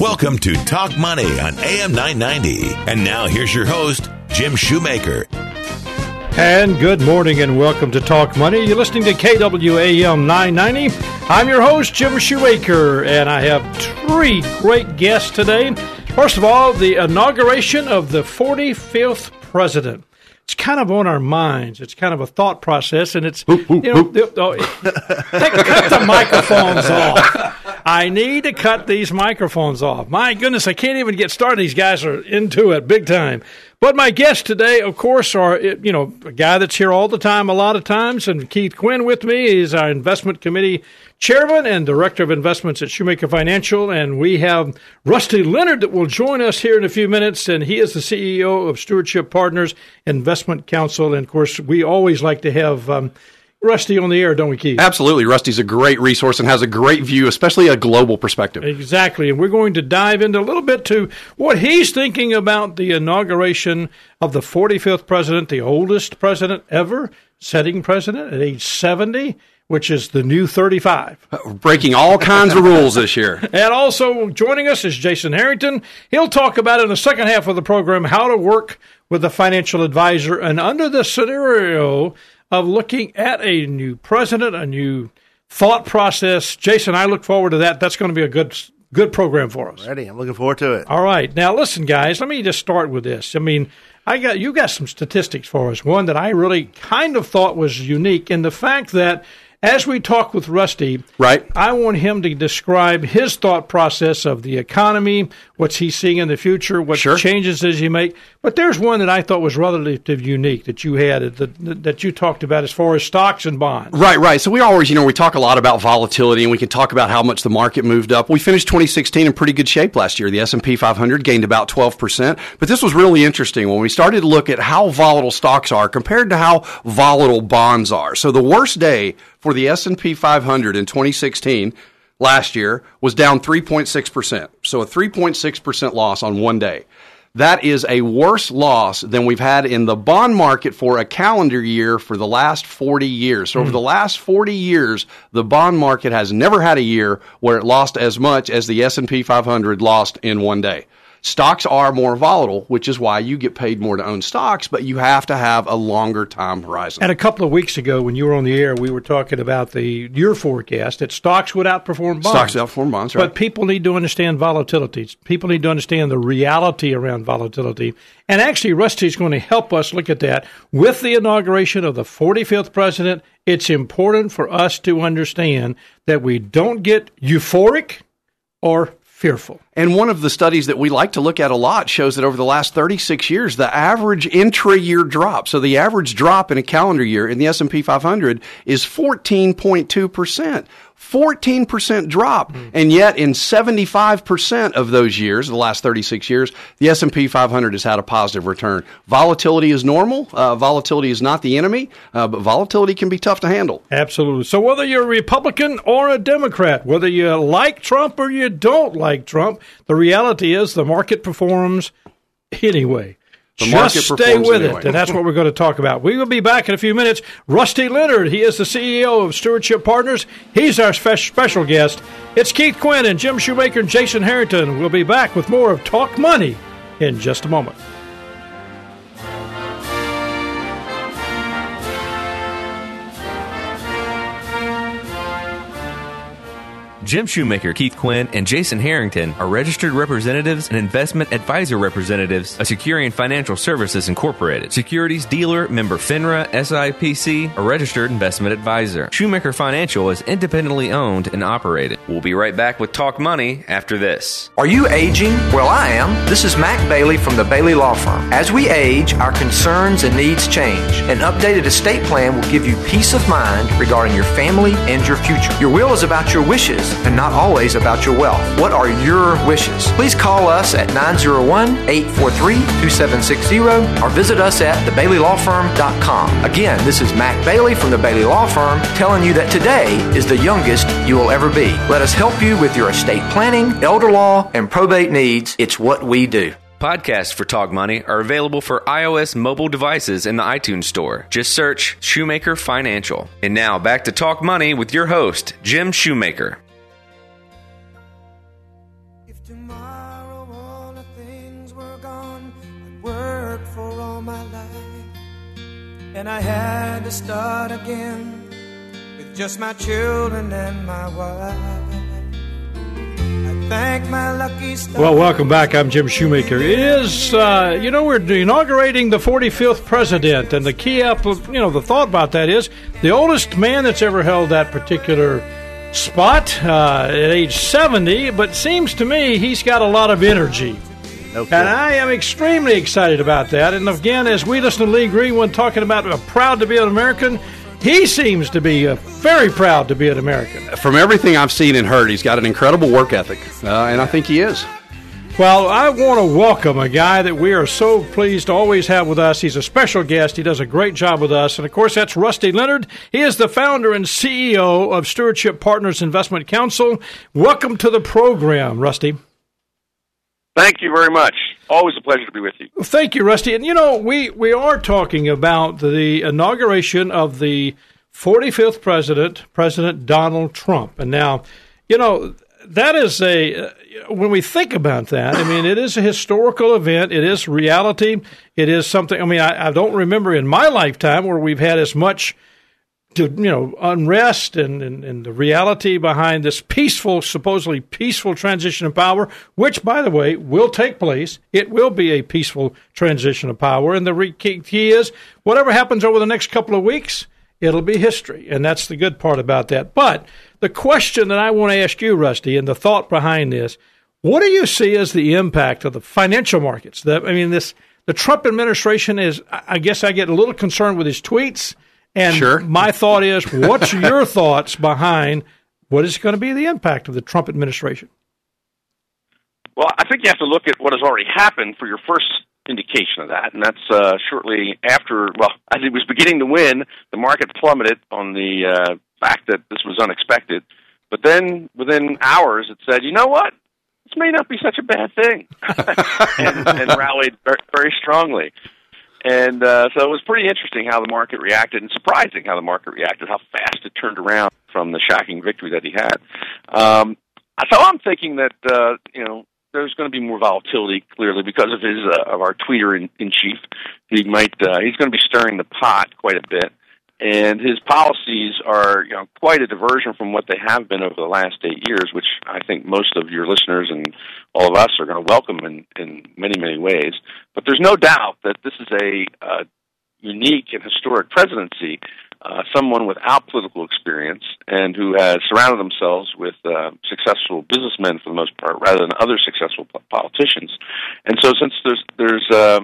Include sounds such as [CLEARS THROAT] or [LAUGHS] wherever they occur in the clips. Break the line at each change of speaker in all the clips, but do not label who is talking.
Welcome to Talk Money on AM 990. And now here's your host, Jim Shoemaker.
And good morning and welcome to Talk Money. You're listening to KWAM 990. I'm your host, Jim Shoemaker, and I have three great guests today. First of all, the inauguration of the 45th president. It's kind of on our minds. It's kind of a thought process, and it's, you know, oh, cut the microphones off. I need to cut these microphones off. My goodness, I can't even get started. These guys are into it big time. But my guests today, of course, are you know a guy that's here all the time, a lot of times, and Keith Quinn with me. He's our investment committee chairman and director of investments at Shoemaker Financial, and we have Rusty Leonard that will join us here in a few minutes, and he is the CEO of Stewardship Partners Investment Counsel, and of course, we always like to have. Um, Rusty on the air, don't we, Keith?
Absolutely. Rusty's a great resource and has a great view, especially a global perspective.
Exactly. And we're going to dive into a little bit to what he's thinking about the inauguration of the 45th president, the oldest president ever, sitting president at age 70, which is the new 35.
Breaking all kinds of rules this year. [LAUGHS]
And also joining us is Jason Harrington. He'll talk about in the second half of the program how to work with a financial advisor and under the scenario of looking at a new president, a new thought process. Jason, I look forward to that. That's going to be a good good program for us.
Ready. I'm looking forward to it.
All right. Now listen guys, let me just start with this. I mean, I got you got some statistics for us. One that I really kind of thought was unique in the fact that as we talk with Rusty,
Right.
I want him to describe his thought process of the economy, what's he seeing in the future, what
Sure.
changes does he make. But there's one that I thought was relatively unique that you had that, that you talked about as far as stocks and bonds.
Right, right. So we always, you know, we talk a lot about volatility and we can talk about how much the market moved up. We finished 2016 in pretty good shape last year. The S&P 500 gained about 12%. But this was really interesting when we started to look at how volatile stocks are compared to how volatile bonds are. So the worst day for the S&P 500 in 2016 last year was down 3.6%. So a 3.6% loss on one day. That is a worse loss than we've had in the bond market for a calendar year for the last 40 years. So over hmm. the last 40 years, the bond market has never had a year where it lost as much as the S&P 500 lost in one day. Stocks are more volatile, which is why you get paid more to own stocks, but you have to have a longer time horizon.
And a couple of weeks ago, when you were on the air, we were talking about the your forecast that stocks would outperform bonds.
Stocks outperform bonds, right?
But people need to understand volatility. People need to understand the reality around volatility. And actually, Rusty's going to help us look at that. With the inauguration of the 45th president, it's important for us to understand that we don't get euphoric or fearful.
And one of the studies that we like to look at a lot shows that over the last 36 years, the average intra-year drop, so the average drop in a calendar year in the S&P 500 is 14.2%. 14% drop. And yet in 75% of those years, the last 36 years, the S&P 500 has had a positive return. Volatility is normal. Uh, volatility is not the enemy, uh, but volatility can be tough to handle.
Absolutely. So whether you're a Republican or a Democrat, whether you like Trump or you don't like Trump, the reality is the market performs anyway.
The
Just stay with
anyway.
it, and that's what we're going to talk about. We will be back in a few minutes. Rusty Leonard, he is the CEO of Stewardship Partners. He's our spe- special guest. It's Keith Quinn and Jim Shoemaker and Jason Harrington. We'll be back with more of Talk Money in just a moment.
Jim Shoemaker, Keith Quinn, and Jason Harrington are registered representatives and investment advisor representatives of Securian Financial Services Incorporated, securities dealer member FINRA SIPC, a registered investment advisor. Shoemaker Financial is independently owned and operated. We'll be right back with Talk Money after this.
Are you aging? Well, I am. This is Mac Bailey from the Bailey Law Firm. As we age, our concerns and needs change. An updated estate plan will give you peace of mind regarding your family and your future. Your will is about your wishes and not always about your wealth. What are your wishes? Please call us at 901 843 2760 or visit us at thebaileylawfirm.com. Again, this is Mac Bailey from the Bailey Law Firm telling you that today is the youngest you will ever be. Let us help you with your estate planning, elder law, and probate needs. It's what we do.
Podcasts for Talk Money are available for iOS mobile devices in the iTunes Store. Just search Shoemaker Financial. And now back to Talk Money with your host, Jim Shoemaker.
And I had to start again with just my children and my wife.
Well, welcome back. I'm Jim Shoemaker. It is, uh, you know, we're inaugurating the 45th president, and the key, app, you know, the thought about that is the oldest man that's ever held that particular spot uh, at age 70, but seems to me he's got a lot of energy. And I am extremely excited about that. And again, as we listen to Lee Greenwood talking about uh, proud to be an American, he seems to be uh, very proud to be an American.
From everything I've seen and heard, he's got an incredible work ethic, uh, and I think he is.
Well, I want to welcome a guy that we are so pleased to always have with us. He's a special guest. He does a great job with us. And of course, that's Rusty Leonard. He is the founder and CEO of Stewardship Partners Investment Counsel. Welcome to the program, Rusty.
Thank you very much. Always a pleasure to be with you.
Thank you, Rusty. And you know, we, we are talking about the inauguration of the 45th president, President Donald Trump. And now, you know, that is a, uh, when we think about that, I mean, it is a historical event. It is reality. It is something, I mean, I, I don't remember in my lifetime where we've had as much to you know unrest and, and, and the reality behind this peaceful, supposedly peaceful transition of power, which by the way will take place. It will be a peaceful transition of power, and the re- key is whatever happens over the next couple of weeks, it'll be history, and that's the good part about that. But the question that I want to ask you, Rusty, and the thought behind this, what do you see as the impact of the financial markets? That I mean, this the Trump administration is. I guess I get a little concerned with his tweets. And
Sure.
my thought is, what's your thoughts behind what is going to be the impact of the Trump administration?
Well, I think you have to look at what has already happened for your first indication of that, and that's uh, shortly after. Well, as he was beginning to win, the market plummeted on the uh, fact that this was unexpected. But then, within hours, it said, "You know what? This may not be such a bad thing," [LAUGHS] and, and rallied very, very strongly. And uh, so it was pretty interesting how the market reacted, and surprising how the market reacted, how fast it turned around from the shocking victory that he had. Um, so I'm thinking that uh, you know there's going to be more volatility clearly because of his uh, of our tweeter in, in chief. He might uh, he's going to be stirring the pot quite a bit, and his policies are you know quite a diversion from what they have been over the last eight years, which I think most of your listeners and all of us are going to welcome in in many many ways. But there's no doubt that this is a uh, unique and historic presidency. Uh, someone without political experience and who has surrounded themselves with uh, successful businessmen for the most part, rather than other successful politicians. And so, since there's there's uh,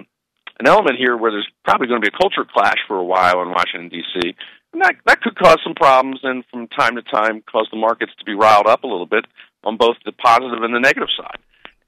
an element here where there's probably going to be a culture clash for a while in Washington D.C., and that that could cause some problems, and from time to time cause the markets to be riled up a little bit on both the positive and the negative side.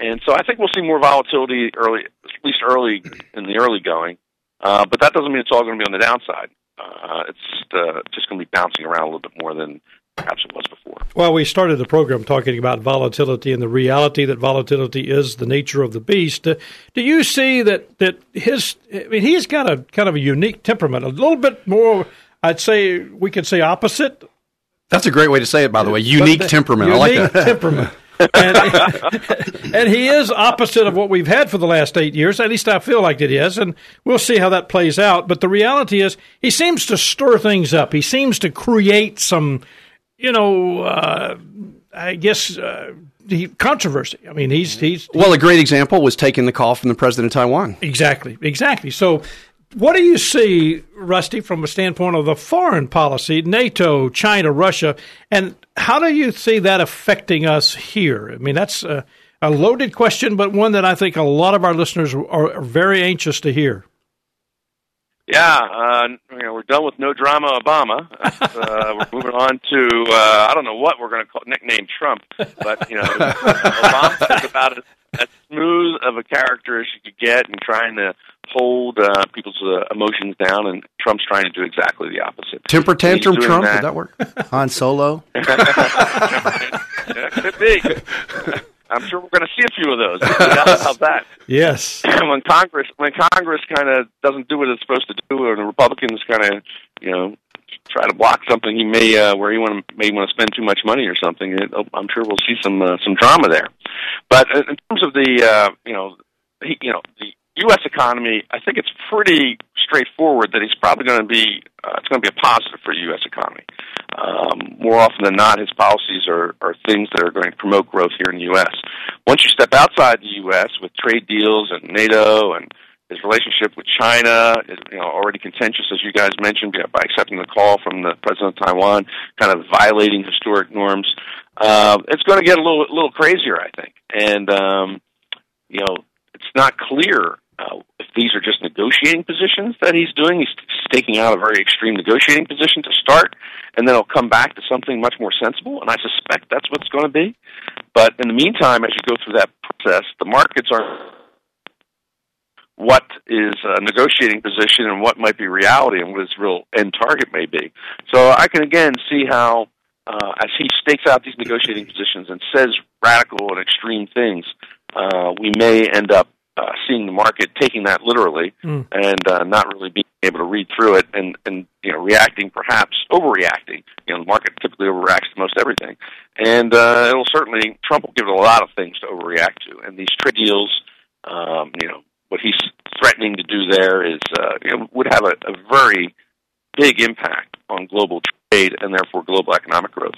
And so, I think we'll see more volatility early, at least early in the early going. Uh, but that doesn't mean it's all going to be on the downside. Uh, it's uh, just going to be bouncing around a little bit more than perhaps it was before.
Well, we started the program talking about volatility and the reality that volatility is the nature of the beast. Uh, do you see that that his? I mean, he's got a kind of a unique temperament, a little bit more. I'd say we could say opposite.
That's a great way to say it, by the way. Unique
the-
temperament.
Unique
I like that.
temperament. and, [LAUGHS] and he is opposite of what we've had for the last eight years. At least I feel like it is, and we'll see how that plays out. But the reality is, he seems to stir things up. He seems to create some, you know, uh, I guess, uh, he, controversy. I mean, he's he's
Well, a great example was taking the call from the president of Taiwan.
exactly exactly. So, what do you see, Rusty, from a standpoint of the foreign policy, NATO, China, Russia, and how do you see that affecting us here? I mean, that's a, a loaded question, but one that I think a lot of our listeners are, are very anxious to hear.
Yeah, uh, you know, we're done with no drama Obama. Uh, [LAUGHS] we're moving on to uh, I don't know what we're going to call nickname Trump, but you know, [LAUGHS] Obama's about as, as smooth of a character as you could get in trying to hold uh, people's uh, emotions down, and Trump's trying to do exactly the opposite.
Temper tantrum Trump,
that.
did that work?
Han Solo. [LAUGHS]
Yeah, could be. I'm sure we're going to see a few of those. No doubt about that. [LAUGHS]
Yes. [CLEARS THROAT]
when Congress when Congress kind of doesn't do what it's supposed to do, or the Republicans kind of you know try to block something, he may uh, where he want to may want to spend too much money or something. It, oh, I'm sure we'll see some uh, some drama there. But in in terms of the uh, you know he, you know the U.S. economy, I think it's pretty straightforward that he's probably going to be uh, it's going to be a positive for the U.S. economy. Um, more often than not, his policies are, are things that are going to promote growth here in the U.S. Once you step outside the U.S. with trade deals and NATO and his relationship with China is you know already contentious, as you guys mentioned, by accepting the call from the president of Taiwan, kind of violating historic norms. Uh, it's going to get a little little crazier, I think, and um, you know it's not clear uh, if these are just negotiating positions that he's doing. He's taking out a very extreme negotiating position to start, and then he'll come back to something much more sensible. And I suspect that's what's going to be. But in the meantime, as you go through that process, the markets are what is a negotiating position and what might be reality and what his real end target may be. So I can again see how, uh, as he stakes out these negotiating positions and says radical and extreme things, uh, we may end up uh, seeing the market taking that literally
Mm.
and uh, not really being able to read through it and, and you know reacting perhaps overreacting. You know the market typically overreacts to most everything, and uh, it'll certainly Trump will give it a lot of things to overreact to. And these trade deals, um, you know, what he's threatening to do there is uh, you know, would have a, a very big impact on global trade and therefore global economic growth.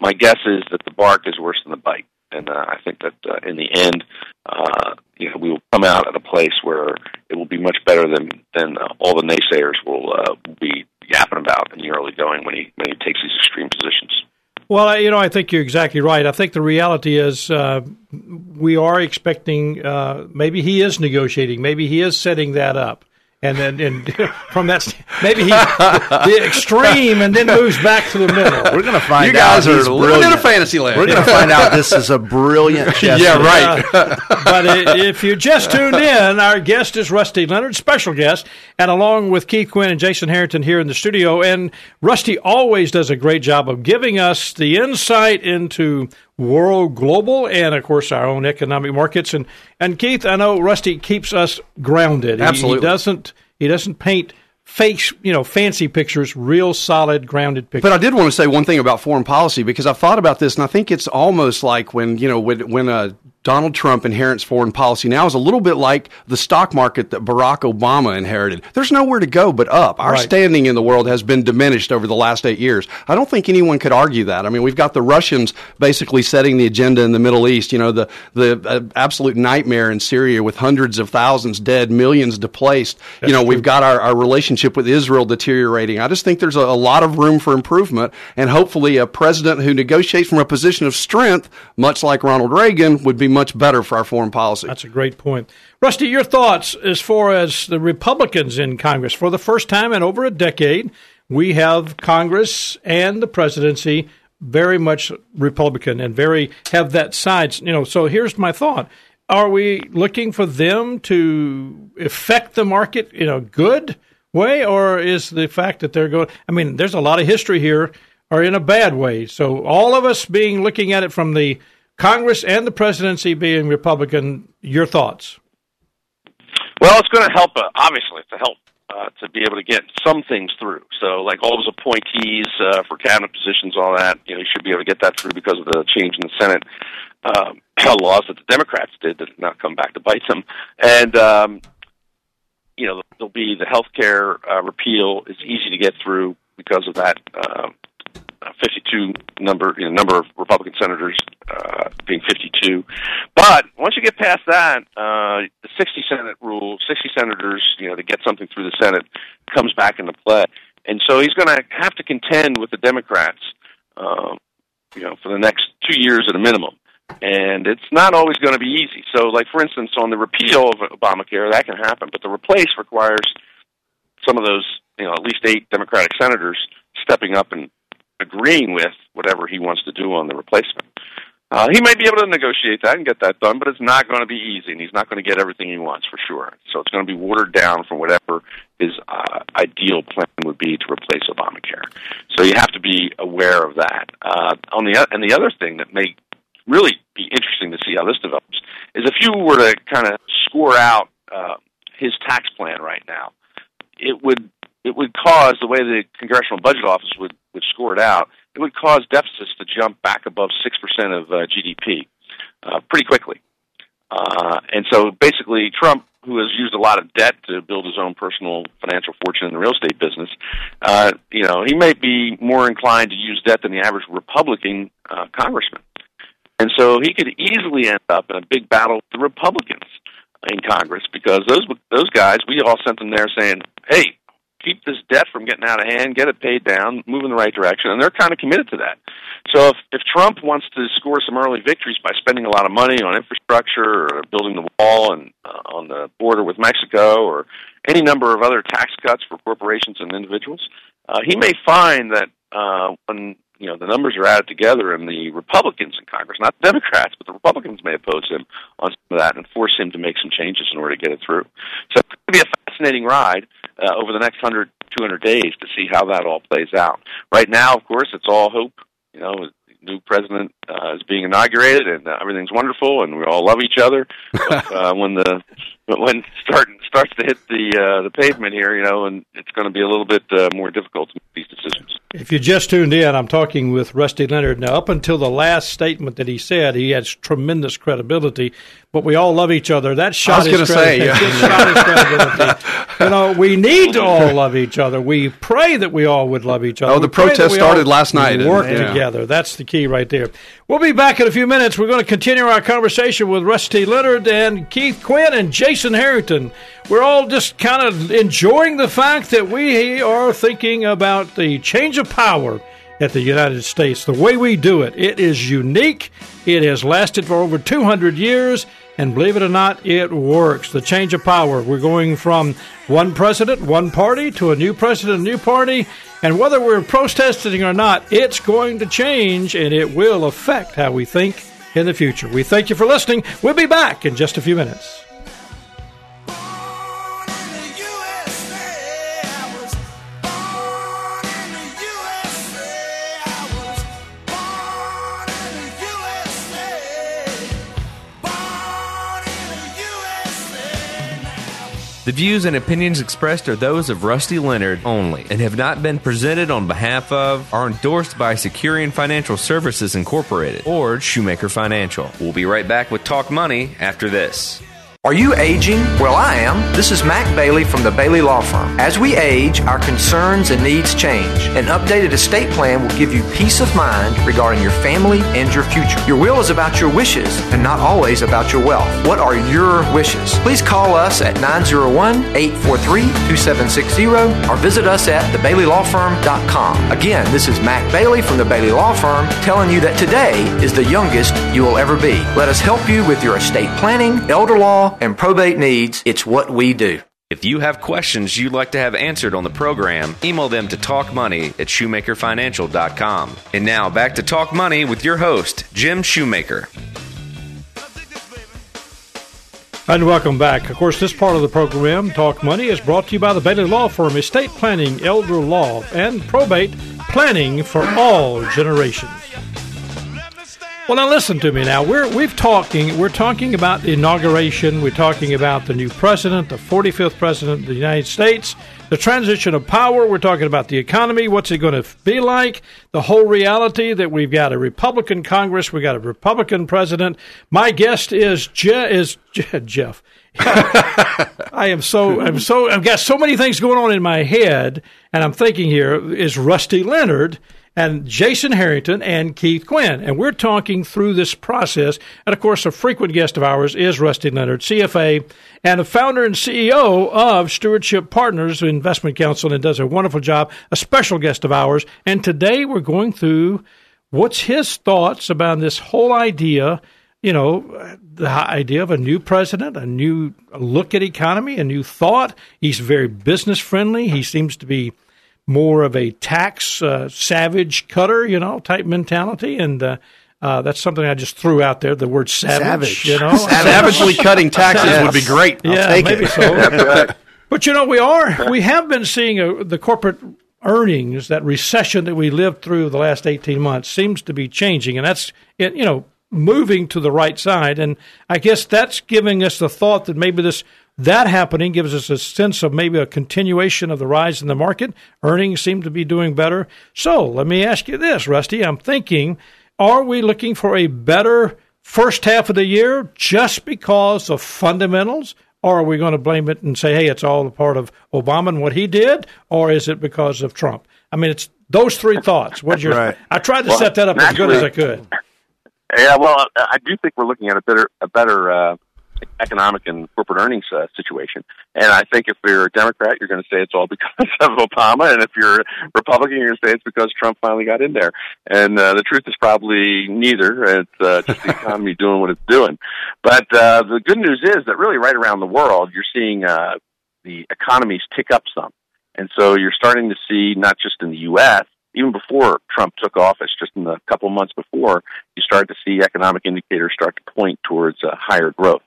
My guess is that the bark is worse than the bite, and uh, I think that uh, in the end, uh, you know, we will come out at a place where it will be much better than than uh, all the naysayers will uh, be yapping about in the early going when he when he takes these extreme positions.
Well, you know, I think you're exactly right. I think the reality is uh, we are expecting uh, maybe he is negotiating, maybe he is setting that up. And then, and [LAUGHS] from that, maybe he the extreme, and then moves back to the middle.
We're going to find
You guys
out
are
he's
living in a fantasy land.
We're going to find out this is a brilliant chess [LAUGHS]
Yeah,
move.
right.
Uh, but i- if you just tuned in, our guest is Rusty Leonard, special guest, and along with Keith Quinn and Jason Harrington here in the studio. And Rusty always does a great job of giving us the insight into world, global, and of course our own economic markets. And and Keith, I know Rusty keeps us grounded.
Absolutely.
he doesn't he doesn't paint fake, you know, fancy pictures. Real solid, grounded pictures.
But I did want to say one thing about foreign policy because I've thought about this, and I think it's almost like when you know when when uh, Donald Trump inherits foreign policy now is a little bit like the stock market that Barack Obama inherited. There's nowhere to go but up. Our
Right.
standing in the world has been diminished over the last eight years. I don't think anyone could argue that. I mean, we've got the Russians basically setting the agenda in the Middle East. You know, the the uh, absolute nightmare in Syria with hundreds of thousands dead, millions displaced. you know, we've got our, our relationship with Israel deteriorating. I just think there's a, a lot of room for improvement, and hopefully, a president who negotiates from a position of strength, much like Ronald Reagan, would be much better for our foreign policy.
That's a great point. Rusty, your thoughts as far as the Republicans in Congress. For the first time in over a decade, we have Congress and the presidency very much Republican and very have that side. You know, so here's my thought. Are we looking for them to affect the market in a good way, or is the fact that they're going? I mean, there's a lot of history here, are in a bad way. So all of us being looking at it from the Congress and the presidency being Republican, your thoughts?
Well, it's going to help, uh, obviously, to help uh, to be able to get some things through. So, like all those appointees uh, for cabinet positions, all that, you know, you should be able to get that through because of the change in the Senate um, [CLEARS THROAT] laws that the Democrats did that did not come back to bite them. And, um, you know, there'll be the health care uh, repeal is easy to get through because of that uh, 52 number, you know, number of Republican senators uh, being 52. But once you get past that, uh, the 60 Senate rule, 60 senators, you know, to get something through the Senate comes back into play. And so he's going to have to contend with the Democrats, um, you know, for the next two years at a minimum. And it's not always going to be easy. So, like for instance, on the repeal of Obamacare, that can happen, but the replace requires some of those, you know, at least eight Democratic senators stepping up and agreeing with whatever he wants to do on the replacement. Uh, he may be able to negotiate that and get that done, but it's not going to be easy, and he's not going to get everything he wants for sure. So it's going to be watered down from whatever his uh, ideal plan would be to replace Obamacare. So you have to be aware of that. Uh, on the and the other thing that may really be interesting to see how this develops is if you were to kind of score out uh, his tax plan right now, it would it would cause the way the Congressional Budget Office would would score it out. It would cause deficits to jump back above six percent of uh, GDP uh, pretty quickly. Uh, and so basically, Trump, who has used a lot of debt to build his own personal financial fortune in the real estate business, uh, you know, he may be more inclined to use debt than the average Republican uh, congressman. And so he could easily end up in a big battle with the Republicans in Congress because those those guys, we all sent them there saying, "Hey, keep this debt from getting out of hand, get it paid down, move in the right direction, and they're kind of committed to that. So if if Trump wants to score some early victories by spending a lot of money on infrastructure or building the wall and uh, on the border with Mexico or any number of other tax cuts for corporations and individuals, uh, he may find that uh, when you know the numbers are added together and the Republicans in Congress, not the Democrats, but the Republicans may oppose him on some of that and force him to make some changes in order to get it through. So going to be a fascinating ride uh, over the next 100, 200 days to see how that all plays out. Right now, of course, it's all hope. You know, new president uh, is being inaugurated, and uh, everything's wonderful, and we all love each other. [LAUGHS] But, uh, when the when start starts to hit the uh, the pavement here, you know, and it's going to be a little bit uh, more difficult to make these decisions.
If you just tuned in, I'm talking with Rusty Leonard. Now, up until the last statement that he said, he has tremendous credibility. But we all love each other. That shot
I was
his
say, yeah.
shot credibility. [LAUGHS] You know, we need to all love each other. We pray that we all would love each other.
Oh, the protest started last night, and-
Work
yeah.
together. That's the key right there. We'll be back in a few minutes. We're going to continue our conversation with Rusty Leonard and Keith Quinn and Jason Harrington. We're all just kind of enjoying the fact that we are thinking about the change of power at the United States. The way we do it, it is unique. It has lasted for over 200 years, and believe it or not, it works. The change of power. We're going from one president, one party, to a new president, a new party, and whether we're protesting or not, it's going to change, and it will affect how we think in the future. We thank you for listening. We'll be back in just a few minutes.
The views and opinions expressed are those of Rusty Leonard only and have not been presented on behalf of, or endorsed by Securian Financial Services Incorporated or Shoemaker Financial. We'll be right back with Talk Money after this.
Are you aging? Well, I am. This is Mac Bailey from the Bailey Law Firm. As we age, our concerns and needs change. An updated estate plan will give you peace of mind regarding your family and your future. Your will is about your wishes and not always about your wealth. What are your wishes? Please call us at 901-843-2760 or visit us at thebaileylawfirm.com. Again, this is Mac Bailey from the Bailey Law Firm telling you that today is the youngest you will ever be. Let us help you with your estate planning, elder law, and probate needs. It's what we do.
If you have questions you'd like to have answered on the program, email them to talkmoney at shoemakerfinancial.com. And now back to Talk Money with your host, Jim Shoemaker.
And welcome back. Of course, this part of the program, Talk Money, is brought to you by the Bailey Law Firm, estate planning, elder law, and probate planning for all generations. Well, now listen to me. Now we're we've talking we're talking about the inauguration. We're talking about the new president, the 45th president of the United States. the transition of power. We're talking about the economy. What's it going to be like? The whole reality that we've got a Republican Congress, we've got a Republican president. My guest is Je- is [LAUGHS] Je- Jeff. I am so I'm so I've got so many things going on in my head, and I'm thinking here is Rusty Leonard and Jason Harrington and Keith Quinn. And we're talking through this process. And of course, a frequent guest of ours is Rusty Leonard, CFA, and a founder and CEO of Stewardship Partners Investment Counsel, and does a wonderful job, a special guest of ours. And today we're going through what's his thoughts about this whole idea you know, the idea of a new president, a new look at economy, a new thought. He's very business friendly. He seems to be more of a tax uh, savage cutter, you know, type mentality, and uh, uh, that's something I just threw out there. The word savage,
Savage.
you know, [LAUGHS]
Savagely cutting taxes
Yes.
would be great. I'll
yeah,
take
maybe
it.
so. [LAUGHS] but you know, we are we have been seeing a, the corporate earnings that recession that we lived through the last eighteen months seems to be changing, and that's it, you know moving to the right side. And I guess that's giving us the thought that maybe this that happening gives us a sense of maybe a continuation of the rise in the market. Earnings seem to be doing better. So let me ask you this, Rusty. I'm thinking, are we looking for a better first half of the year just because of fundamentals? Or are we going to blame it and say, hey, it's all a part of Obama and what he did? Or is it because of Trump? I mean, it's those three thoughts. What's your? [LAUGHS]
Right.
I tried to
Well,
set that up as good as I could.
Yeah, well, I I do think we're looking at a better a better uh, economic and corporate earnings uh, situation. And I think if you're a Democrat, you're going to say it's all [LAUGHS] because of Obama, and if you're a Republican, you're going to say it's because Trump finally got in there. And uh, the truth is probably neither. It's uh, [LAUGHS] just the economy doing what it's doing. But uh, the good news is that really right around the world, you're seeing uh, the economies tick up some. And so you're starting to see not just in the U.S. Even before Trump took office, just in the couple months before, you started to see economic indicators start to point towards uh, higher growth.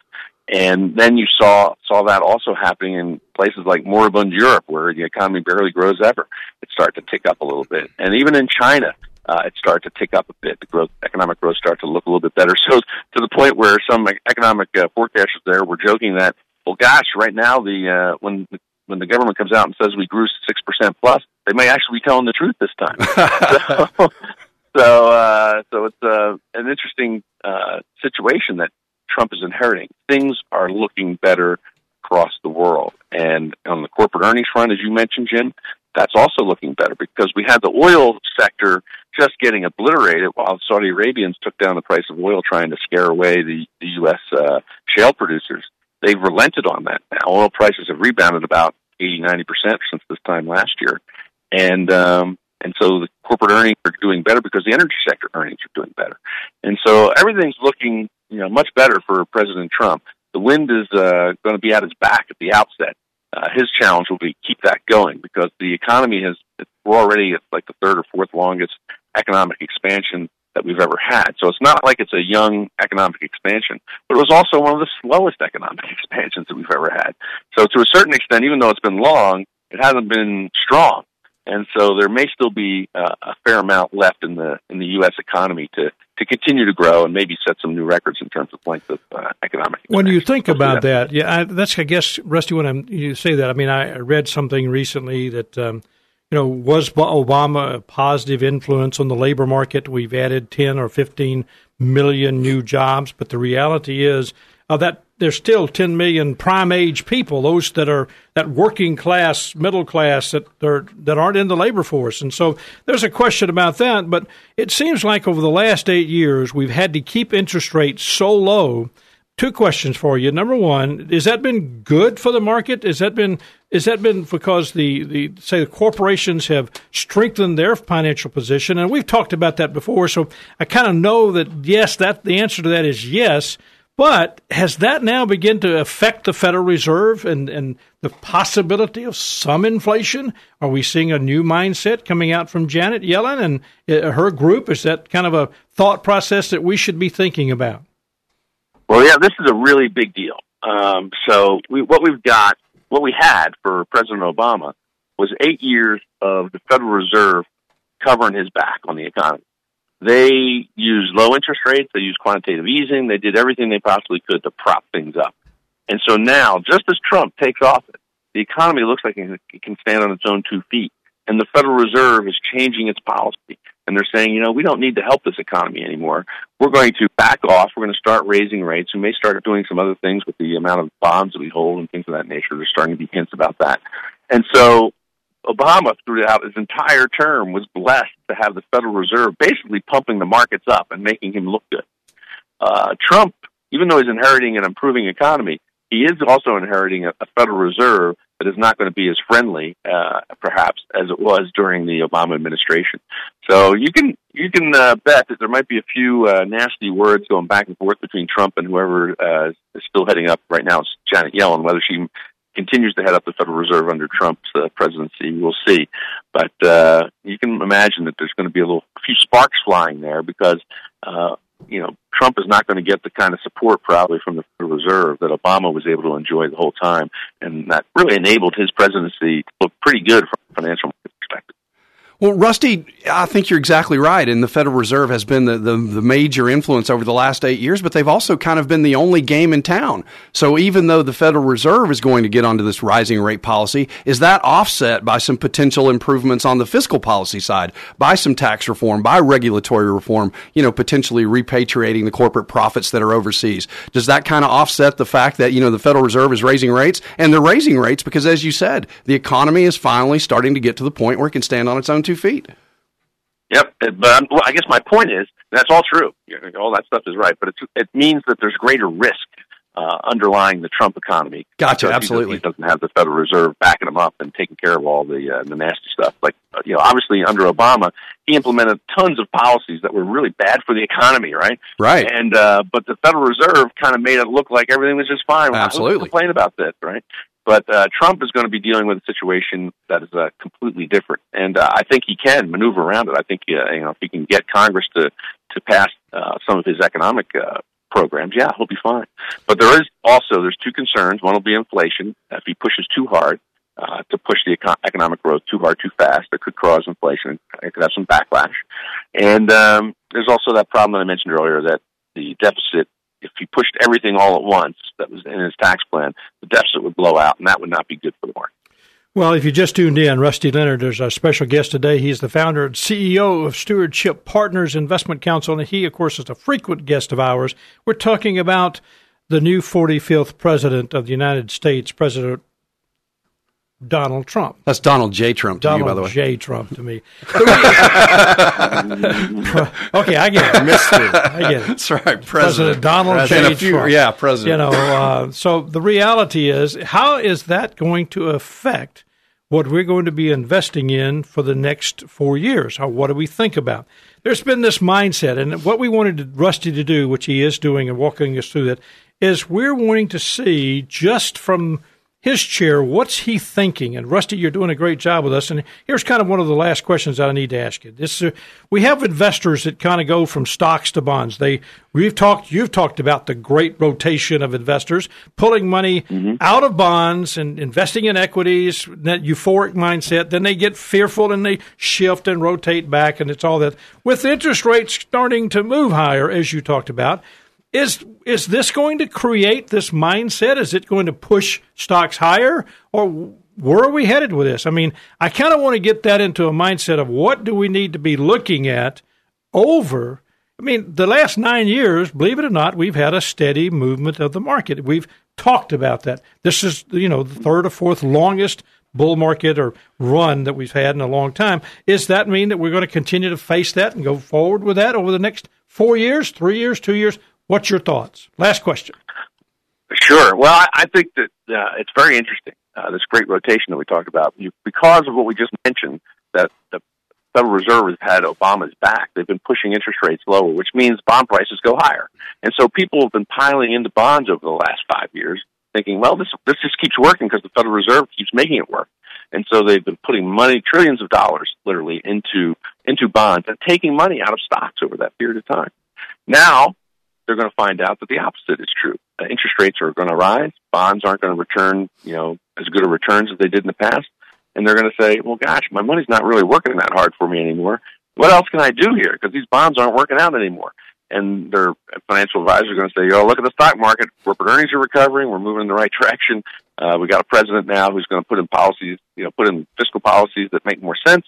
And then you saw saw that also happening in places like moribund Europe, where the economy barely grows ever. It started to tick up a little bit, and even in China, uh, it started to tick up a bit. The growth, economic growth, started to look a little bit better. [LAUGHS] So to the point where some economic uh, forecasters there were joking that, well, gosh, right now the uh, when when the government comes out and says we grew six percent plus, they may actually be telling the truth this time. [LAUGHS] so, [LAUGHS] so, uh, so it's uh, an interesting uh, situation that Trump is inheriting. Things are looking better across the world, and on the corporate earnings front, as you mentioned, Jim, that's also looking better because we had the oil sector just getting obliterated while Saudi Arabians took down the price of oil, trying to scare away the, the U.S. Uh, shale producers. They've relented on that now. Oil prices have rebounded about 80, 90 percent since this time last year, and um, and so the corporate earnings are doing better because the energy sector earnings are doing better, and so everything's looking you know much better for President Trump. The wind is uh, going to be at his back at the outset. Uh, his challenge will be keep that going because the economy has we're already at like the third or fourth longest economic expansion that we've ever had. So it's not like it's a young economic expansion, but it was also one of the slowest economic [LAUGHS] expansions that we've ever had. So to a certain extent, even though it's been long, it hasn't been strong. And so there may still be uh, a fair amount left in the in the U.S. economy to to continue to grow and maybe set some new records in terms of length of uh, economic.
When you think about that, yeah, I, that's I guess Rusty. When I'm, you say that, I mean, I read something recently that um, you know was Obama a positive influence on the labor market? We've added ten or fifteen million new jobs, but the reality is uh, that there's still 10 million prime age people, those that are that working class, middle class that are that aren't in the labor force. And so there's a question about that, but it seems like over the last 8 years we've had to keep interest rates so low. Two questions for you. Number one, has that been good for the market? Has that been has that been because the, the say the corporations have strengthened their financial position? And we've talked about that before, so I kind of know that yes, that the answer to that is yes. But has that now begun to affect the Federal Reserve and, and the possibility of some inflation? Are we seeing a new mindset coming out from Janet Yellen and uh, her group? Is that kind of a thought process that we should be thinking about?
Well, yeah, this is a really big deal. Um, so we, what we've got, what we had for President Obama was eight years of the Federal Reserve covering his back on the economy. They used low interest rates, they used quantitative easing, they did everything they possibly could to prop things up. And so now, just as Trump takes office, the economy looks like it can stand on its own two feet. And the Federal Reserve is changing its policy. And they're saying, you know, we don't need to help this economy anymore. We're going to back off. We're going to start raising rates. We may start doing some other things with the amount of bonds that we hold and things of that nature. There's starting to be hints about that. And so Obama, throughout his entire term, was blessed to have the Federal Reserve basically pumping the markets up and making him look good. Uh, Trump, even though he's inheriting an improving economy, he is also inheriting a, a Federal Reserve that is not going to be as friendly, uh, perhaps, as it was during the Obama administration. So you can you can uh, bet that there might be a few uh, nasty words going back and forth between Trump and whoever uh, is still heading up right now. It's Janet Yellen. Whether she continues to head up the Federal Reserve under Trump's uh, presidency, we'll see. But uh, you can imagine that there's going to be a little a few sparks flying there because uh, you know, Trump is not going to get the kind of support probably from the Federal Reserve that Obama was able to enjoy the whole time, and that really enabled his presidency to look pretty good from financial market.
Well, Rusty, I think you're exactly right. And the Federal Reserve has been the, the, the, major influence over the last eight years, but they've also kind of been the only game in town. So even though the Federal Reserve is going to get onto this rising rate policy, is that offset by some potential improvements on the fiscal policy side, by some tax reform, by regulatory reform, you know, potentially repatriating the corporate profits that are overseas? Does that kind of offset the fact that, you know, the Federal Reserve is raising rates? And they're raising rates because, as you said, the economy is finally starting to get to the point where it can stand on its own two feet.
Yep, but well, I guess my point is that's all true. All that stuff is right, but it means that there's greater risk uh, underlying the Trump economy.
Gotcha, absolutely.
He doesn't have the Federal Reserve backing him up and taking care of all the uh, the nasty stuff. Like uh, you know, obviously under Obama, he implemented tons of policies that were really bad for the economy, right?
Right.
And uh, but the Federal Reserve kind of made it look like everything was just fine.
Absolutely.
Complain about this, right? But uh, Trump is going to be dealing with a situation that is uh, completely different, and uh, I think he can maneuver around it. I think uh, you know if he can get Congress to to pass uh, some of his economic uh, programs, yeah, he'll be fine. But there is also there's two concerns. One will be inflation. If he pushes too hard uh, to push the econ- economic growth too hard, too fast, that could cause inflation. It could have some backlash. And um, there's also that problem that I mentioned earlier that the deficit if he pushed everything all at once that was in his tax plan, the deficit would blow out, and that would not be good for the market.
Well, if you just tuned in, Rusty Leonard is our special guest today. He's the founder and CEO of Stewardship Partners Investment Counsel, and he, of course, is a frequent guest of ours. We're talking about the new 45th President of the United States, President Donald Trump.
That's Donald J. Trump to
Donald
you, by the way.
J. Trump to me. [LAUGHS] [LAUGHS] okay, I get it. [LAUGHS]
Mister.
I get it.
That's right,
President,
President.
Donald
President.
J. Trump.
Yeah, President.
You know, uh, so the reality is, how is that going to affect what we're going to be investing in for the next four years? How, what do we think about? There's been this mindset, and what we wanted Rusty to do, which he is doing and walking us through that, is we're wanting to see just from his chair, what's he thinking? And Rusty, you're doing a great job with us. And here's kind of one of the last questions that I need to ask you. This, uh, we have investors that kind of go from stocks to bonds. They, we've talked, you've talked about the great rotation of investors pulling money mm-hmm. out of bonds and investing in equities. That euphoric mindset. Then they get fearful and they shift and rotate back, and it's all that. With interest rates starting to move higher, as you talked about, is is this going to create this mindset? Is it going to push stocks higher, or where are we headed with this? I mean, I kind of want to get that into a mindset of what do we need to be looking at over. I mean, the last nine years, believe it or not, we've had a steady movement of the market. We've talked about that. This is, you know, the third or fourth longest bull market or run that we've had in a long time. Does that mean that we're going to continue to face that and go forward with that over the next four years, three years, two years? What's your thoughts? Last question.
Sure. Well, I, think that uh, it's very interesting, uh, this great rotation that we talked about. You, because of what we just mentioned, that the Federal Reserve has had Obama's back. They've been pushing interest rates lower, which means bond prices go higher. And so people have been piling into bonds over the last five years, thinking, well, this this just keeps working because the Federal Reserve keeps making it work. And so they've been putting money, trillions of dollars, literally, into into bonds and taking money out of stocks over that period of time. Now they're going to find out that the opposite is true. Uh, interest rates are going to rise. Bonds aren't going to return, you know, as good a returns as they did in the past. And they're going to say, well, gosh, my money's not really working that hard for me anymore. What else can I do here? Because these bonds aren't working out anymore. and their financial advisor is going to say, "Oh, look at the stock market. Corporate earnings are recovering. We're moving in the right [LAUGHS] direction. Uh, we got a president now who's going to put in policies, you know, put in fiscal policies that make more sense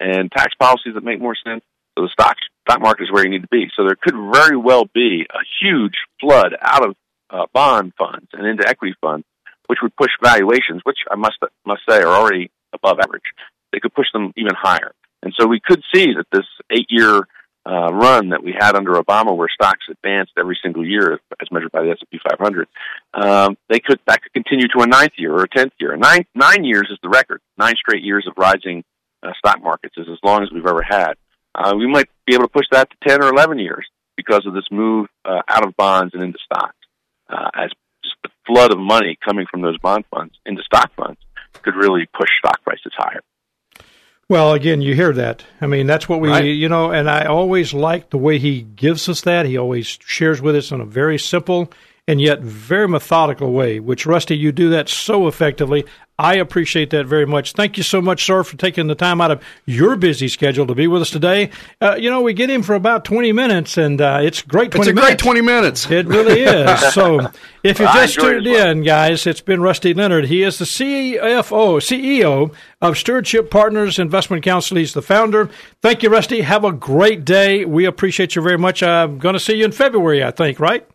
and tax policies that make more sense. So the stock stock market is where you need to be. So there could very well be a huge flood out of uh, bond funds and into equity funds, which would push valuations, which I must must say are already above average. They could push them even higher. And so we could see that this eight year uh, run that we had under Obama, where stocks advanced every single year as measured by the S and P 500, um, they could that could continue to a ninth year or a tenth year. Nine nine years is the record. Nine straight years of rising uh, stock markets is as long as we've ever had. Uh, we might be able to push that to ten or eleven years because of this move uh, out of bonds and into stocks, uh, as just the flood of money coming from those bond funds into stock funds could really push stock prices higher.
Well, again, you hear that. I mean, that's what we,
Right.
you know, and I always like the way he gives us that. He always shares with us in a very simple and yet very methodical way, which, Rusty, you do that so effectively. I appreciate that very much. Thank you so much, sir, for taking the time out of your busy schedule to be with us today. Uh, you know, we get him for about 20 minutes, and uh, it's great 20
It's a
minutes.
great 20 minutes.
It really is. [LAUGHS] So, if you
Well,
just tuned
well.
in, guys, it's been Rusty Leonard. He is the CFO, CEO of Stewardship Partners Investment Counsel. He's the founder. Thank you, Rusty. Have a great day. We appreciate you very much. I'm going to see you in February, I think, right?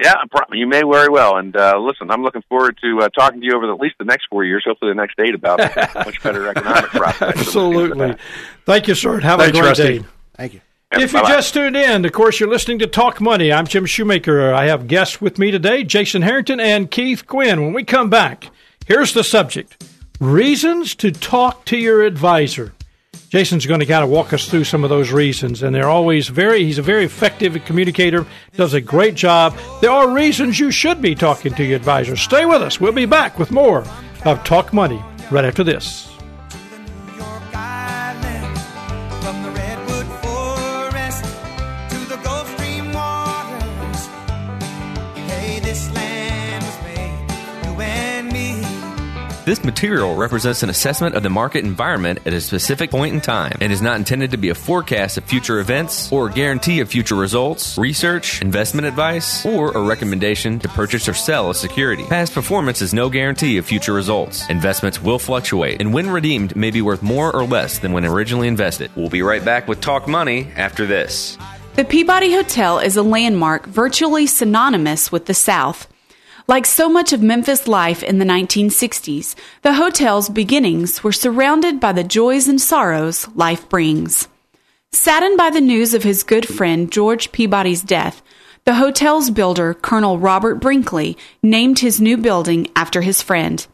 Yeah, you may very well. And uh, listen, I'm looking forward to uh, talking to you over the, at least the next four years, hopefully the next eight, about [LAUGHS] much better economic prospects.
Absolutely. Thank you, sir, have
Thanks,
a great
Rusty.
day.
Thank you.
If you
Bye-bye.
just tuned in, of course, you're listening to Talk Money. I'm Jim Shoemaker. I have guests with me today, Jason Harrington and Keith Quinn. When we come back, here's the subject Reasons to talk to your advisor. Jason's going to kind of walk us through some of those reasons, and they're always very, he's a very effective communicator, does a great job. There are reasons you should be talking to your advisor. Stay with us. We'll be back with more of Talk Money right after this.
This
material represents an assessment of the market environment at a specific point in time and is not intended to be a forecast of future events or a guarantee of future results, research, investment advice, or a recommendation to purchase or sell a security. Past performance is no guarantee of future results. Investments will fluctuate and when redeemed may be worth more or less than when originally invested. We'll be right back with Talk Money after this.
The Peabody Hotel is a landmark virtually synonymous with the South. Like so much of Memphis life in the 1960s, the hotel's beginnings were surrounded by the joys and sorrows life brings. Saddened by the news of his good friend George Peabody's death, the hotel's builder, Colonel Robert Brinkley, named his new building after his friend.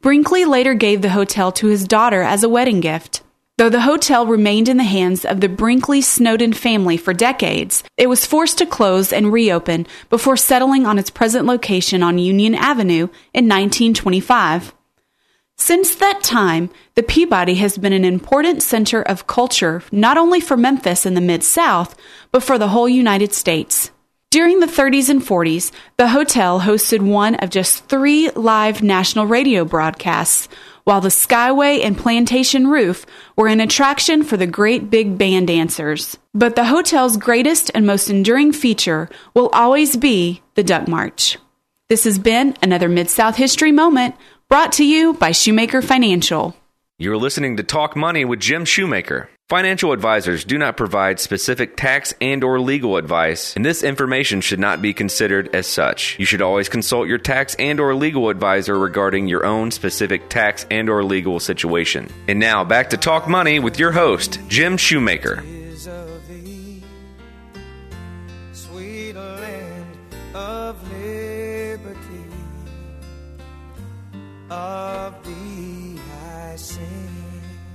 Brinkley later gave the hotel to his daughter as a wedding gift. Though the hotel remained in the hands of the Brinkley Snowden family for decades, it was forced to close and reopen before settling on its present location on Union Avenue in 1925. Since that time, the Peabody has been an important center of culture not only for Memphis and the Mid South, but for the whole United States. During the 30s and 40s, the hotel hosted one of just three live national radio broadcasts, while the Skyway and Plantation Roof were an attraction for the great big band dancers. But the hotel's greatest and most enduring feature will always be the Duck March. This has been another Mid South History Moment brought to you by Shoemaker Financial.
You're listening to Talk Money with Jim Shoemaker. Financial advisors do not provide specific tax and or legal advice, and this information should not be considered as such. You should always consult your tax and or legal advisor regarding your own specific tax and or legal situation. And now back to Talk Money with your host, Jim Shoemaker.
of.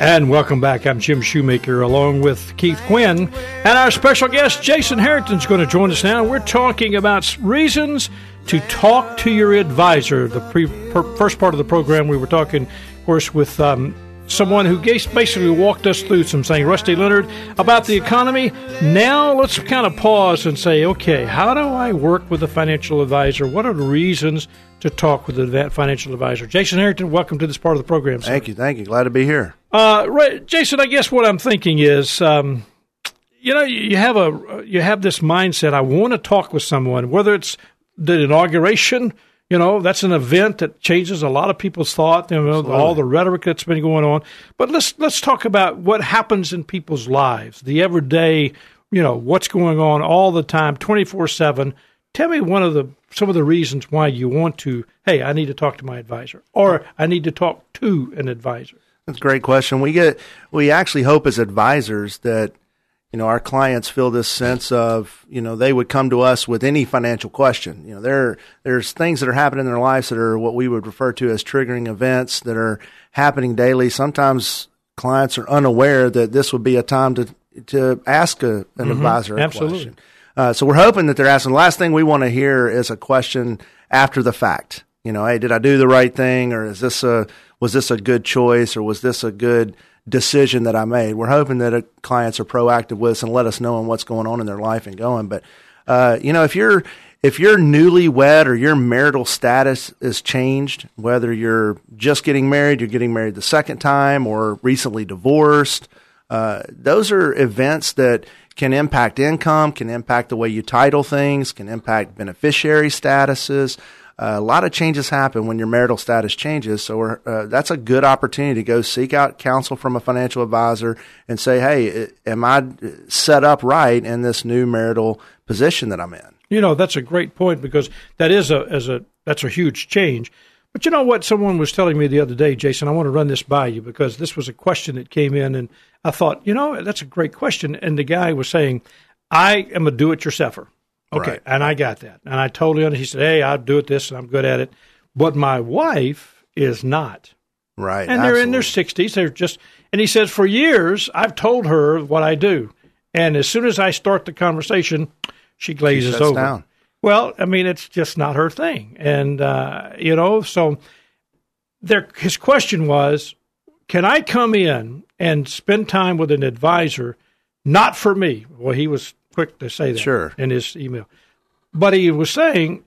And welcome back. I'm Jim Shoemaker along with Keith Quinn. And our special guest, Jason Harrington, is going to join us now. We're talking about reasons to talk to your advisor. The pre, per, first part of the program, we were talking, of course, with um, someone who basically walked us through some saying, Rusty Leonard, about the economy. Now let's kind of pause and say, okay, how do I work with a financial advisor? What are the reasons to talk with a financial advisor? Jason Harrington, welcome to this part of the program. sir.
Thank you. Thank you. Glad to be here.
Uh, right, Jason, I guess what I'm thinking is, um, you know, you have a you have this mindset. I want to talk with someone, whether it's the inauguration. You know, that's an event that changes a lot of people's thought. You know, all the rhetoric that's been going on. But let's let's talk about what happens in people's lives, the everyday. You know, what's going on all the time, twenty four seven. Tell me one of the some of the reasons why you want to. Hey, I need to talk to my advisor, or I need to talk to an advisor.
That's a great question. We get we actually hope as advisors that you know our clients feel this sense of you know they would come to us with any financial question. You know there there's things that are happening in their lives that are what we would refer to as triggering events that are happening daily. Sometimes clients are unaware that this would be a time to to ask a, an
Mhm.
advisor a
Absolutely.
question. Uh, so we're hoping that they're asking. The last thing we want to hear is a question after the fact. You know, hey, did I do the right thing, or is this a was this a good choice, or was this a good decision that I made? We're hoping that uh, clients are proactive with us and let us know what's going on in their life and going. But uh, you know, if you're if you're newlywed or your marital status is changed, whether you're just getting married, you're getting married the second time, or recently divorced, uh, those are events that can impact income, can impact the way you title things, can impact beneficiary statuses. Uh, a lot of changes happen when your marital status changes. So uh, that's a good opportunity to go seek out counsel from a financial advisor and say, hey, am I set up right in this new marital position that I'm in?
You know, that's a great point because that is a as a that's a huge change. But you know what? Someone was telling me the other day, Jason. I want to run this by you because this was a question that came in, and I thought, you know, that's a great question. And the guy was saying, "I am a do-it-yourselfer." Okay,
Right.
and I got that, and I totally understand. He said, "Hey, I'll do it this, and I'm good at it," but my wife is not.
Right.
and they're in their sixties. They're just, and he says, for years I've told her what I do, and as soon as I start the conversation, she glazes
shuts
over.
down.
Well, I mean, it's just not her thing, and uh, you know, so there. His question was, can I come in and spend time with an advisor, not for me? Well, he was quick to say that
Sure.
in his email, but he was saying.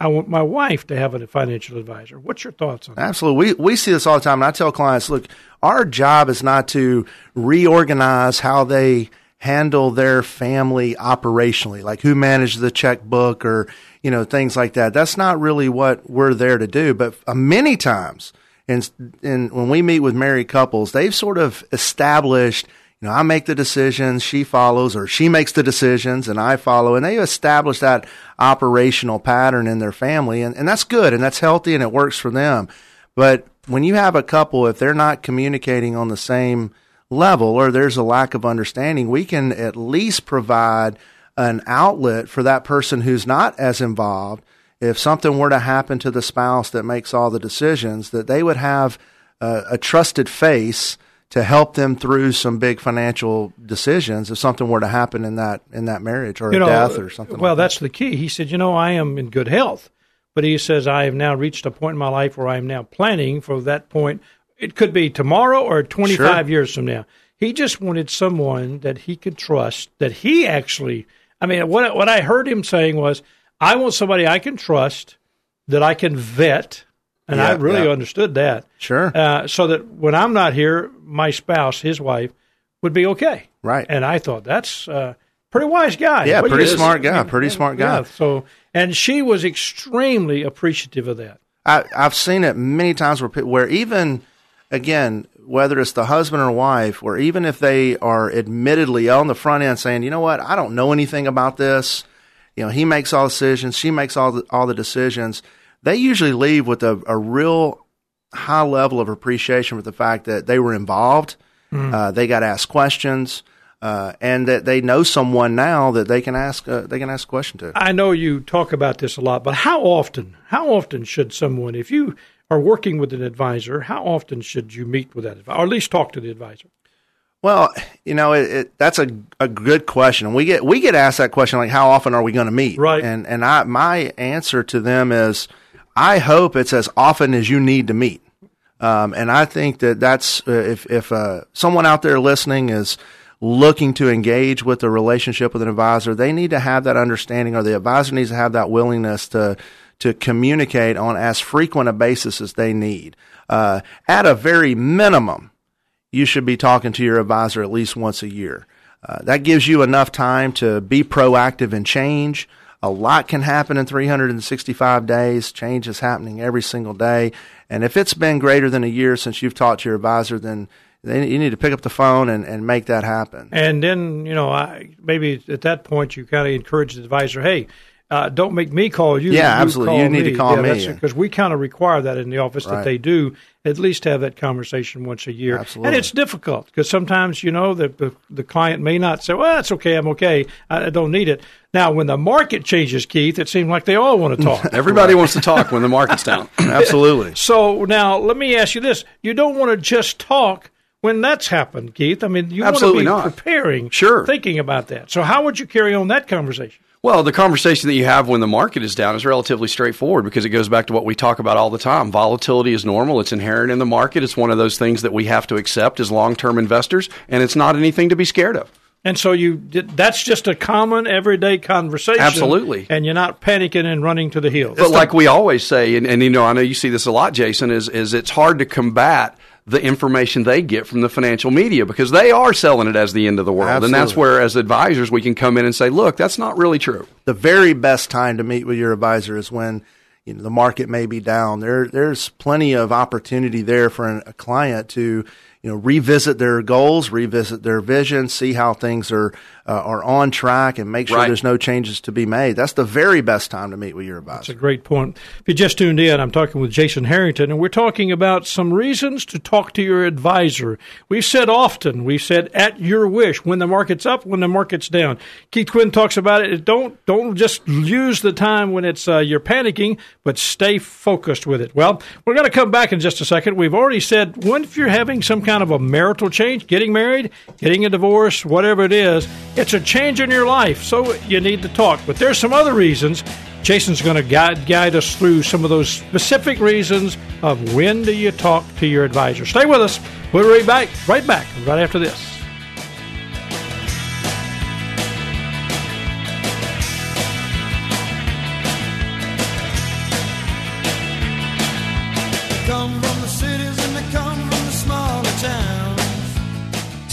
I want my wife to have a financial advisor. What's your thoughts on that?
Absolutely. We, we see this all the time. And I tell clients, look, our job is not to reorganize how they handle their family operationally, like who manages the checkbook or, you know, things like that. That's not really what we're there to do. But uh, many times, and, and when we meet with married couples, they've sort of established, you know, I make the decisions, she follows, or she makes the decisions and I follow. And they establish that operational pattern in their family. And, and that's good and that's healthy and it works for them. But when you have a couple, if they're not communicating on the same level or there's a lack of understanding, we can at least provide an outlet for that person who's not as involved. If something were to happen to the spouse that makes all the decisions, that they would have a, a trusted face to help them through some big financial decisions if something were to happen in that in that marriage or a death or something.
Well,
like
that's the key. He said, you know, I am in good health, but he says I have now reached a point in my life where I am now planning for that point. It could be tomorrow or 25
Sure.
years from now. He just wanted someone that he could trust, that he actually, I mean, what, what I heard him saying was, I want somebody I can trust, that I can vet. And I really
yeah.
understood that.
Sure.
Uh, so that when I'm not here, my spouse, his wife, would be okay.
Right.
And I thought that's uh, pretty wise guy.
Yeah, pretty smart guy, pretty smart guy.
Yeah, so and she was extremely appreciative of that.
I, I've seen it many times where where even again whether it's the husband or wife, where even if they are admittedly on the front end saying, you know what, I don't know anything about this, you know, he makes all the decisions, she makes all the all the decisions. They usually leave with a, a real high level of appreciation for the fact that they were involved,
Mm.
uh, they got asked questions, uh, and that they know someone now that they can ask uh, they can ask a question to.
I know you talk about this a lot, but how often? How often should someone, if you are working with an advisor, how often should you meet with that advisor, or at least talk to the advisor?
Well, you know, it, it, that's a, a good question. We get we get asked that question like, how often are we going to meet?
Right.
And and I my answer to them is, I hope it's as often as you need to meet. Um, and I think that that's uh, if if uh, someone out there listening is looking to engage with a relationship with an advisor, they need to have that understanding, or the advisor needs to have that willingness to to communicate on as frequent a basis as they need. Uh, at a very minimum, you should be talking to your advisor at least once a year. Uh, that gives you enough time to be proactive and change. A lot can happen in 365 days. Change is happening every single day. And if it's been greater than a year since you've talked to your advisor, then you need to pick up the phone and, and make that happen.
And then, you know, I, maybe at that point you kind of encourage the advisor, hey, uh, don't make me call you.
Yeah,
you
absolutely. You need
me.
to call
yeah,
me
because we kind of require that in the office
Right.
that they do at least have that conversation once a year.
Absolutely.
And it's difficult because sometimes you know the, the the client may not say, "Well, it's okay, I'm okay, I, I don't need it." Now, when the market changes, Keith, it seems like they all want to talk. [LAUGHS]
Everybody wants to talk when the market's down. [LAUGHS]
Absolutely.
So now let me ask you this: You don't want to just talk when that's happened, Keith. I mean, you
Absolutely
want to be
not.
preparing,
Sure.
thinking about that. So how would you carry on that conversation?
Well, the conversation that you have when the market is down is relatively straightforward because it goes back to what we talk about all the time. Volatility is normal. It's inherent in the market. It's one of those things that we have to accept as long-term investors, and it's not anything to be scared of.
And so you that's just a common everyday conversation.
Absolutely.
And you're not panicking and running to the hills.
But like we always say, and, and you know, I know you see this a lot, Jason, is is it's hard to combat the information they get from the financial media because they are selling it as the end of the world. And that's where as advisors we can come in and say, look, that's not really true.
the very best time to meet with your advisor is when you know the market may be down. There, there's plenty of opportunity there for an, a client to you know revisit their goals, revisit their vision, see how things are uh, are on track, and make sure
Right.
there's no changes to be made. That's the very best time to meet with your advisor.
That's a great point. If you just tuned in, I'm talking with Jason Harrington, and we're talking about some reasons to talk to your advisor. We've said often, we've said at your wish, when the market's up, when the market's down. Keith Quinn talks about it. Don't don't just use the time when it's uh, you're panicking, but stay focused with it. Well, we're going to come back in just a second. We've already said when if you're having some kind of a marital change, getting married, getting a divorce, whatever it is, it's a change in your life, so you need to talk. But there's some other reasons. Jason's going to guide, guide us through some of those specific reasons of when do you talk to your advisor. Stay with us. We'll be right back, right back, right after this.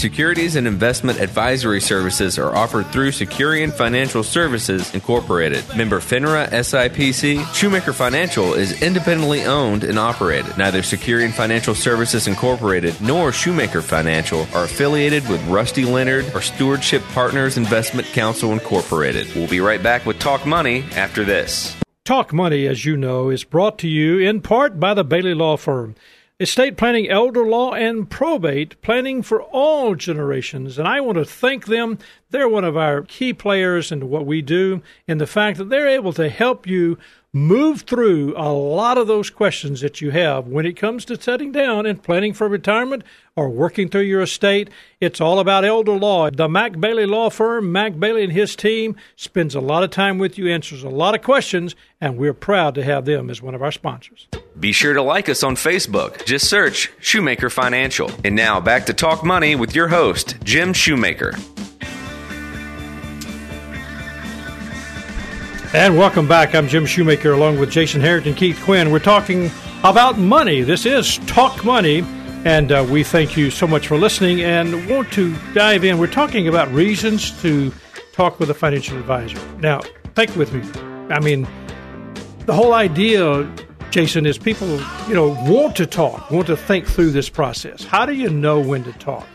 Securities and investment advisory services are offered through Securian Financial Services Incorporated. Member FINRA SIPC, Shoemaker Financial is independently owned and operated. Neither Securian Financial Services Incorporated nor Shoemaker Financial are affiliated with Rusty Leonard or Stewardship Partners Investment Counsel Incorporated. We'll be right back with Talk Money after this.
Talk Money, as you know, is brought to you in part by the Bailey Law Firm. Estate planning, elder law, and probate planning for all generations. And I want to thank them. They're one of our key players in what we do, in the fact that they're able to help you move through a lot of those questions that you have when it comes to setting down and planning for retirement or working through your estate. It's all about elder law. The Mac Bailey Law Firm, Mac Bailey and his team, spends a lot of time with you, answers a lot of questions, and we're proud to have them as one of our sponsors.
Be sure to like us on Facebook. Just search Shoemaker Financial. And now back to Talk Money with your host, Jim Shoemaker.
And welcome back. I'm Jim Shoemaker along with Jason Harrington, Keith Quinn. We're talking about money. This is Talk Money, and uh, we thank you so much for listening and want to dive in. We're talking about reasons to talk with a financial advisor. Now, think with me. I mean, the whole idea, Jason, is people, you know, want to talk, want to think through this process. How do you know when to talk?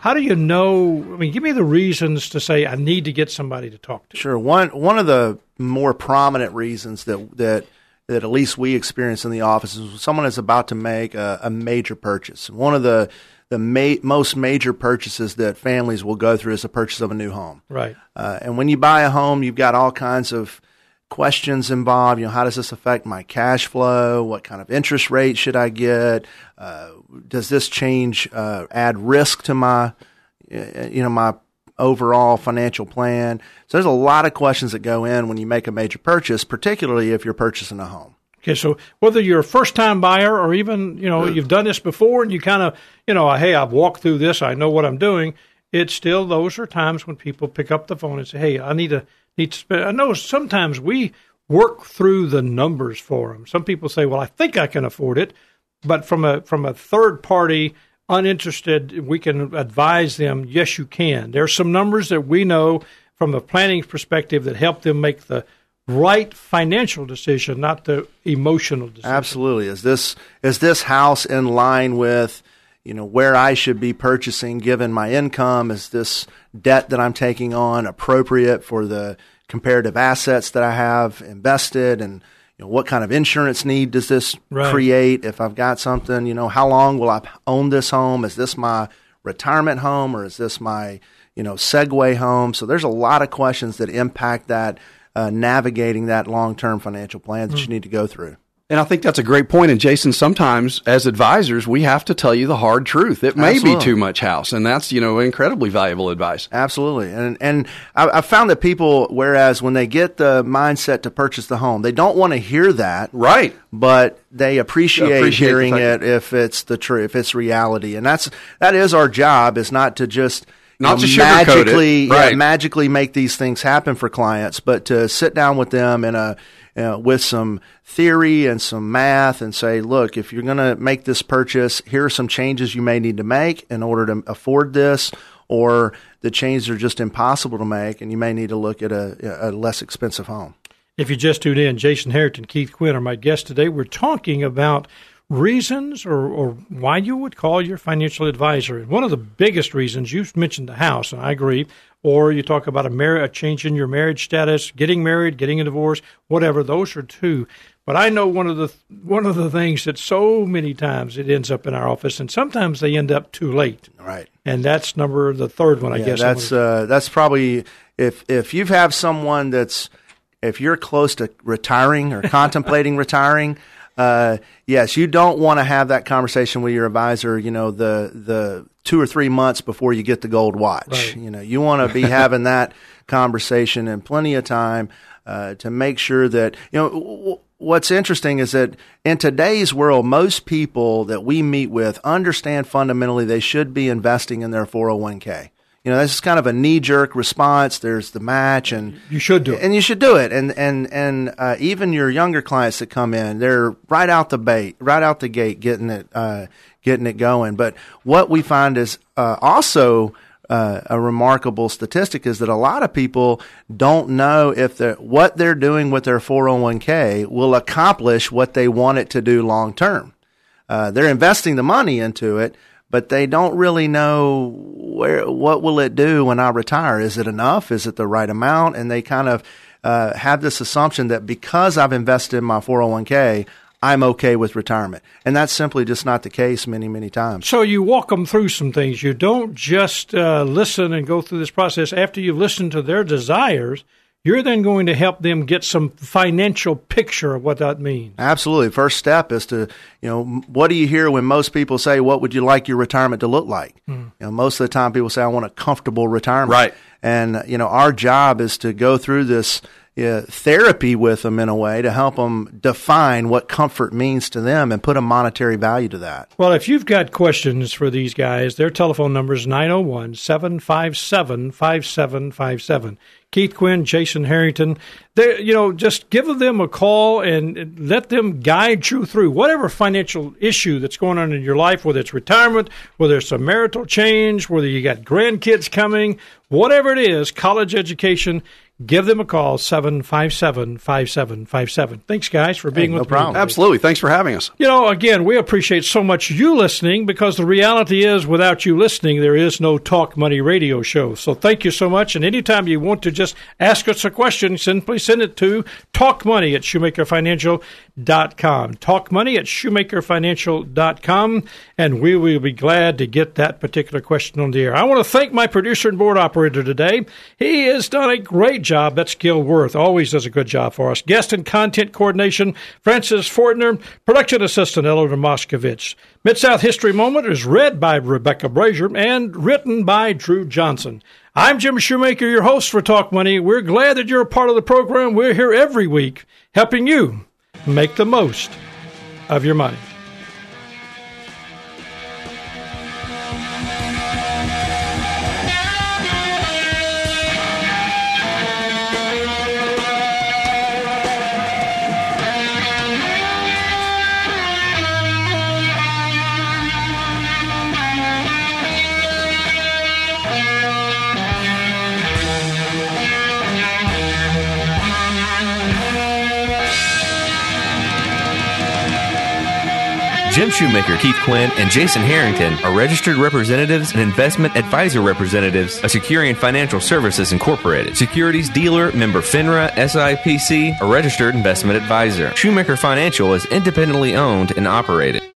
How do you know? I mean, give me the reasons to say I need to get somebody to talk to.
Sure. One one of the more prominent reasons that that that at least we experience in the office is when someone is about to make a, a major purchase. One of the the ma- most major purchases that families will go through is the purchase of a new home.
Right.
Uh, and when you buy a home, you've got all kinds of questions involved. You know, how does this affect my cash flow? What kind of interest rate should I get? Uh, does this change uh, add risk to my, you know, my overall financial plan? So there's a lot of questions that go in when you make a major purchase, particularly if you're purchasing a home.
Okay, so whether you're a first time buyer or even, you know, you've done this before and you kind of, you know, hey, I've walked through this, I know what I'm doing, it's still those are times when people pick up the phone and say, "Hey, I need to need to spend." I know sometimes we work through the numbers for them. Some people say, "Well, I think I can afford it," but from a from a third party uninterested, we can advise them, yes, you can. There are some numbers that we know from a planning perspective that help them make the right financial decision, not the emotional decision.
Absolutely. Is this is this house in line with you know where I should be purchasing given my income? Is this debt that I'm taking on appropriate for the comparative assets that I have invested and you know, what kind of insurance need does this right. create? If I've got something, you know, how long will I own this home? Is this my retirement home or is this my, you know, Segway home? So there's a lot of questions that impact that uh, navigating that long term financial plan that mm. you need to go through.
And I think that's a great point. And Jason, sometimes as advisors, we have to tell you the hard truth. It may Absolutely. be too much house, and that's you know incredibly valuable advice.
Absolutely. And and I, I found that people, whereas when they get the mindset to purchase the home, they don't want to hear that,
right?
But they appreciate, appreciate hearing it if it's the truth, if it's reality, and that's that is our job. Is not to just
not
you
know, to
magically,
right.
yeah, magically make these things happen for clients, but to sit down with them in a uh, with some theory and some math and say, look, if you're going to make this purchase, here are some changes you may need to make in order to afford this, or the changes are just impossible to make, and you may need to look at a, a less expensive home.
If you just tuned in, Jason Harrington, Keith Quinn are my guests today. We're talking about reasons or, or why you would call your financial advisor. One of the biggest reasons, you've mentioned the house, and I agree, or you talk about a, mar- a change in your marriage status, getting married, getting a divorce, whatever. Those are two. But I know one of the one of the things that so many times it ends up in our office, and sometimes they end up too late.
Right.
And that's number the third one, I
yeah,
guess.
That's uh, that's probably if if you have someone that's if you're close to retiring or [LAUGHS] contemplating retiring, uh, yes, you don't want to have that conversation with your advisor. You know, the the two or three months before you get the gold watch.
Right.
You know, you want to be having that conversation and plenty of time uh, to make sure that you know. W- what's interesting is that in today's world, most people that we meet with understand fundamentally they should be investing in their 401k you know, this is kind of a knee jerk response. There's the match, and
you should do it,
and you should do it. And and and uh, even your younger clients that come in, they're right out the bait, right out the gate, getting it, uh, getting it going. But what we find is uh, also. Uh, a remarkable statistic is that a lot of people don't know if the what they're doing with their 401k will accomplish what they want it to do long term. Uh, they're investing the money into it, but they don't really know where what will it do when I retire? Is it enough? Is it the right amount? And they kind of uh, have this assumption that because I've invested in my 401k, I'm okay with retirement. And that's simply just not the case many, many times.
So you walk them through some things. You don't just uh, listen and go through this process. After you've listened to their desires, you're then going to help them get some financial picture of what that means.
Absolutely. First step is to, you know, what do you hear when most people say, what would you like your retirement to look like? Mm. You know, most of the time people say, I want a comfortable retirement.
Right.
And, you know, our job is to go through this uh, therapy with them in a way to help them define what comfort means to them and put a monetary value to that.
Well, if you've got questions for these guys, their telephone number is 901 757 5757. Keith Quinn, Jason Harrington. They, you know, just give them a call and let them guide you through whatever financial issue that's going on in your life, whether it's retirement, whether it's a marital change, whether you got grandkids coming, whatever it is, college education give them a call 757 5757 thanks guys for being
hey, no
with
problem.
me
absolutely. Thanks for having us.
You know again we appreciate so much you listening because the reality is without you listening there is no talk money radio show. So thank you so much. And anytime you want to just ask us a question simply send it to talkmoney at shoemakerfinancial.com talkmoney at shoemakerfinancial.com and we will be glad to get that particular question on the air i want to thank my producer and board operator today he has done a great job. That's Gil Worth. Always does a good job for us. Guest and content coordination, Francis Fortner. Production assistant, Eleanor Moskovich. Mid South History Moment is read by Rebecca Brazier and written by Drew Johnson. I'm Jim Shoemaker, your host for Talk Money. We're glad that you're a part of the program. We're here every week helping you make the most of your money.
Shoemaker, Keith Quinn, and Jason Harrington are registered representatives and investment advisor representatives of Securian Financial Services Incorporated. Securities dealer member FINRA SIPC, a registered investment advisor. Shoemaker Financial is independently owned and operated.